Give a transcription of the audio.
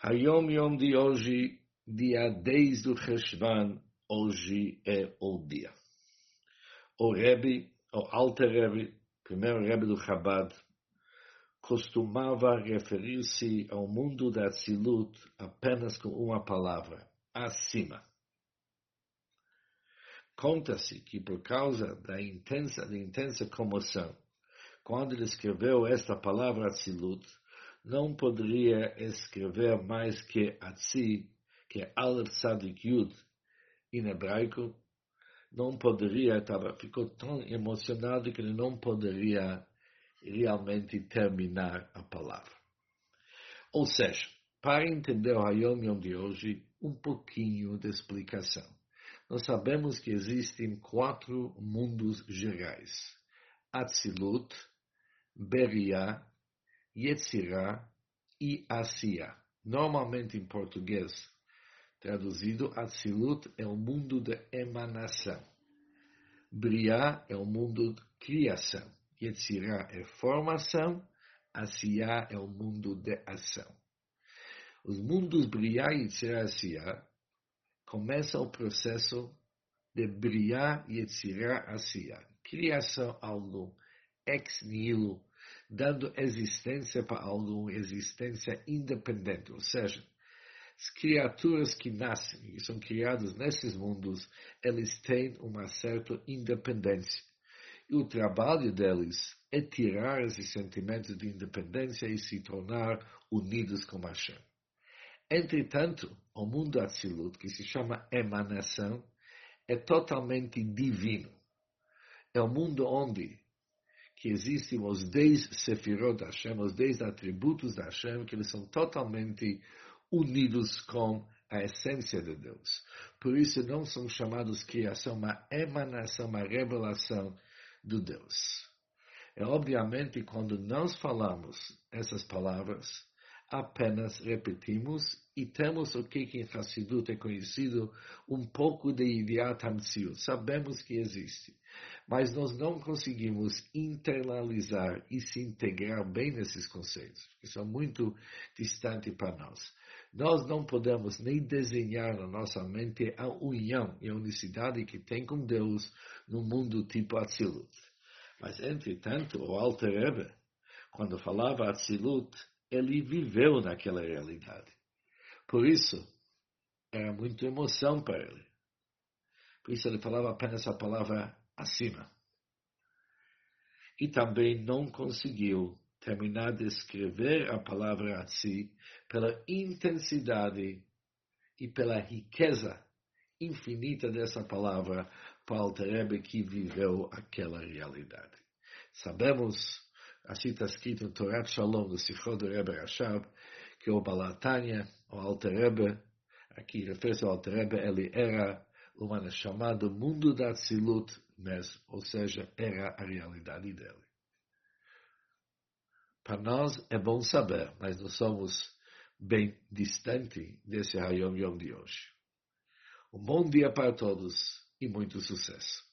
Hayom Yom de hoje, dia 10 do Cheshvan, hoje é o dia. O Rebbe, o Alter Rebbe, primeiro Rebbe do Chabad, costumava referir-se ao mundo da Tzilut apenas com uma palavra, acima. Conta-se que por causa da intensa, da intensa comoção, quando ele escreveu esta palavra Tzilut, não poderia escrever mais que Atzi, que é Aleph Tzadik Yud, em hebraico, não poderia, tava, ficou tão emocionado que ele não poderia realmente terminar a palavra. Ou seja, para entender o Hayom Yom de hoje, um pouquinho de explicação. Nós sabemos que existem quatro mundos gerais. Atzilut, Beria, Yetzirah e Asiya. Normalmente em português, traduzido, Atzilut é o mundo de emanação. Briá é o mundo de criação. Yetzirah é formação. Asiya é o mundo de ação. Os mundos Briá, Yetzirah e Asiya começam o processo de Briá, Yetzirah, Asiya. Criação algo ex nihilo dando existência para algo, existência independente, ou seja, as criaturas que nascem e são criadas nesses mundos, eles têm uma certa independência. E o trabalho deles é tirar esses sentimentos de independência e se tornar unidos com Hashem. Entretanto, o mundo Atzilut, que se chama emanação, é totalmente divino. É um mundo onde que existem os dez sefirot da Hashem, os dez atributos da Hashem, que eles são totalmente unidos com a essência de Deus. Por isso não são chamados criação, uma emanação, uma revelação do Deus. É obviamente quando nós falamos essas palavras, apenas repetimos e temos o que em Hassidut é conhecido um pouco de Idiat HaMtziut. Sabemos que existe, mas nós não conseguimos internalizar e se integrar bem nesses conceitos, que são muito distantes para nós. Nós não podemos nem desenhar na nossa mente a união e a unicidade que tem com Deus no mundo tipo Atzilut. Mas, entretanto, o Alter Rebbe, quando falava Atzilut, ele viveu naquela realidade. Por isso, era muita emoção para ele. Por isso ele falava apenas a palavra acima. E também não conseguiu terminar de escrever a palavra Atzi pela intensidade e pela riqueza infinita dessa palavra para o Rebbe que viveu aquela realidade. Sabemos assim está escrito no Torah Shalom, do Sichot do Rebbe Rashab, que o Balatanya, o Alter Rebbe, aqui refere-se ao Alter Rebbe, ele era uma chamada mundo da Tzilut mesmo, ou seja, era a realidade dele. Para nós é bom saber, mas nós somos bem distantes desse Hayom Yom de hoje. Um bom dia para todos e muito sucesso.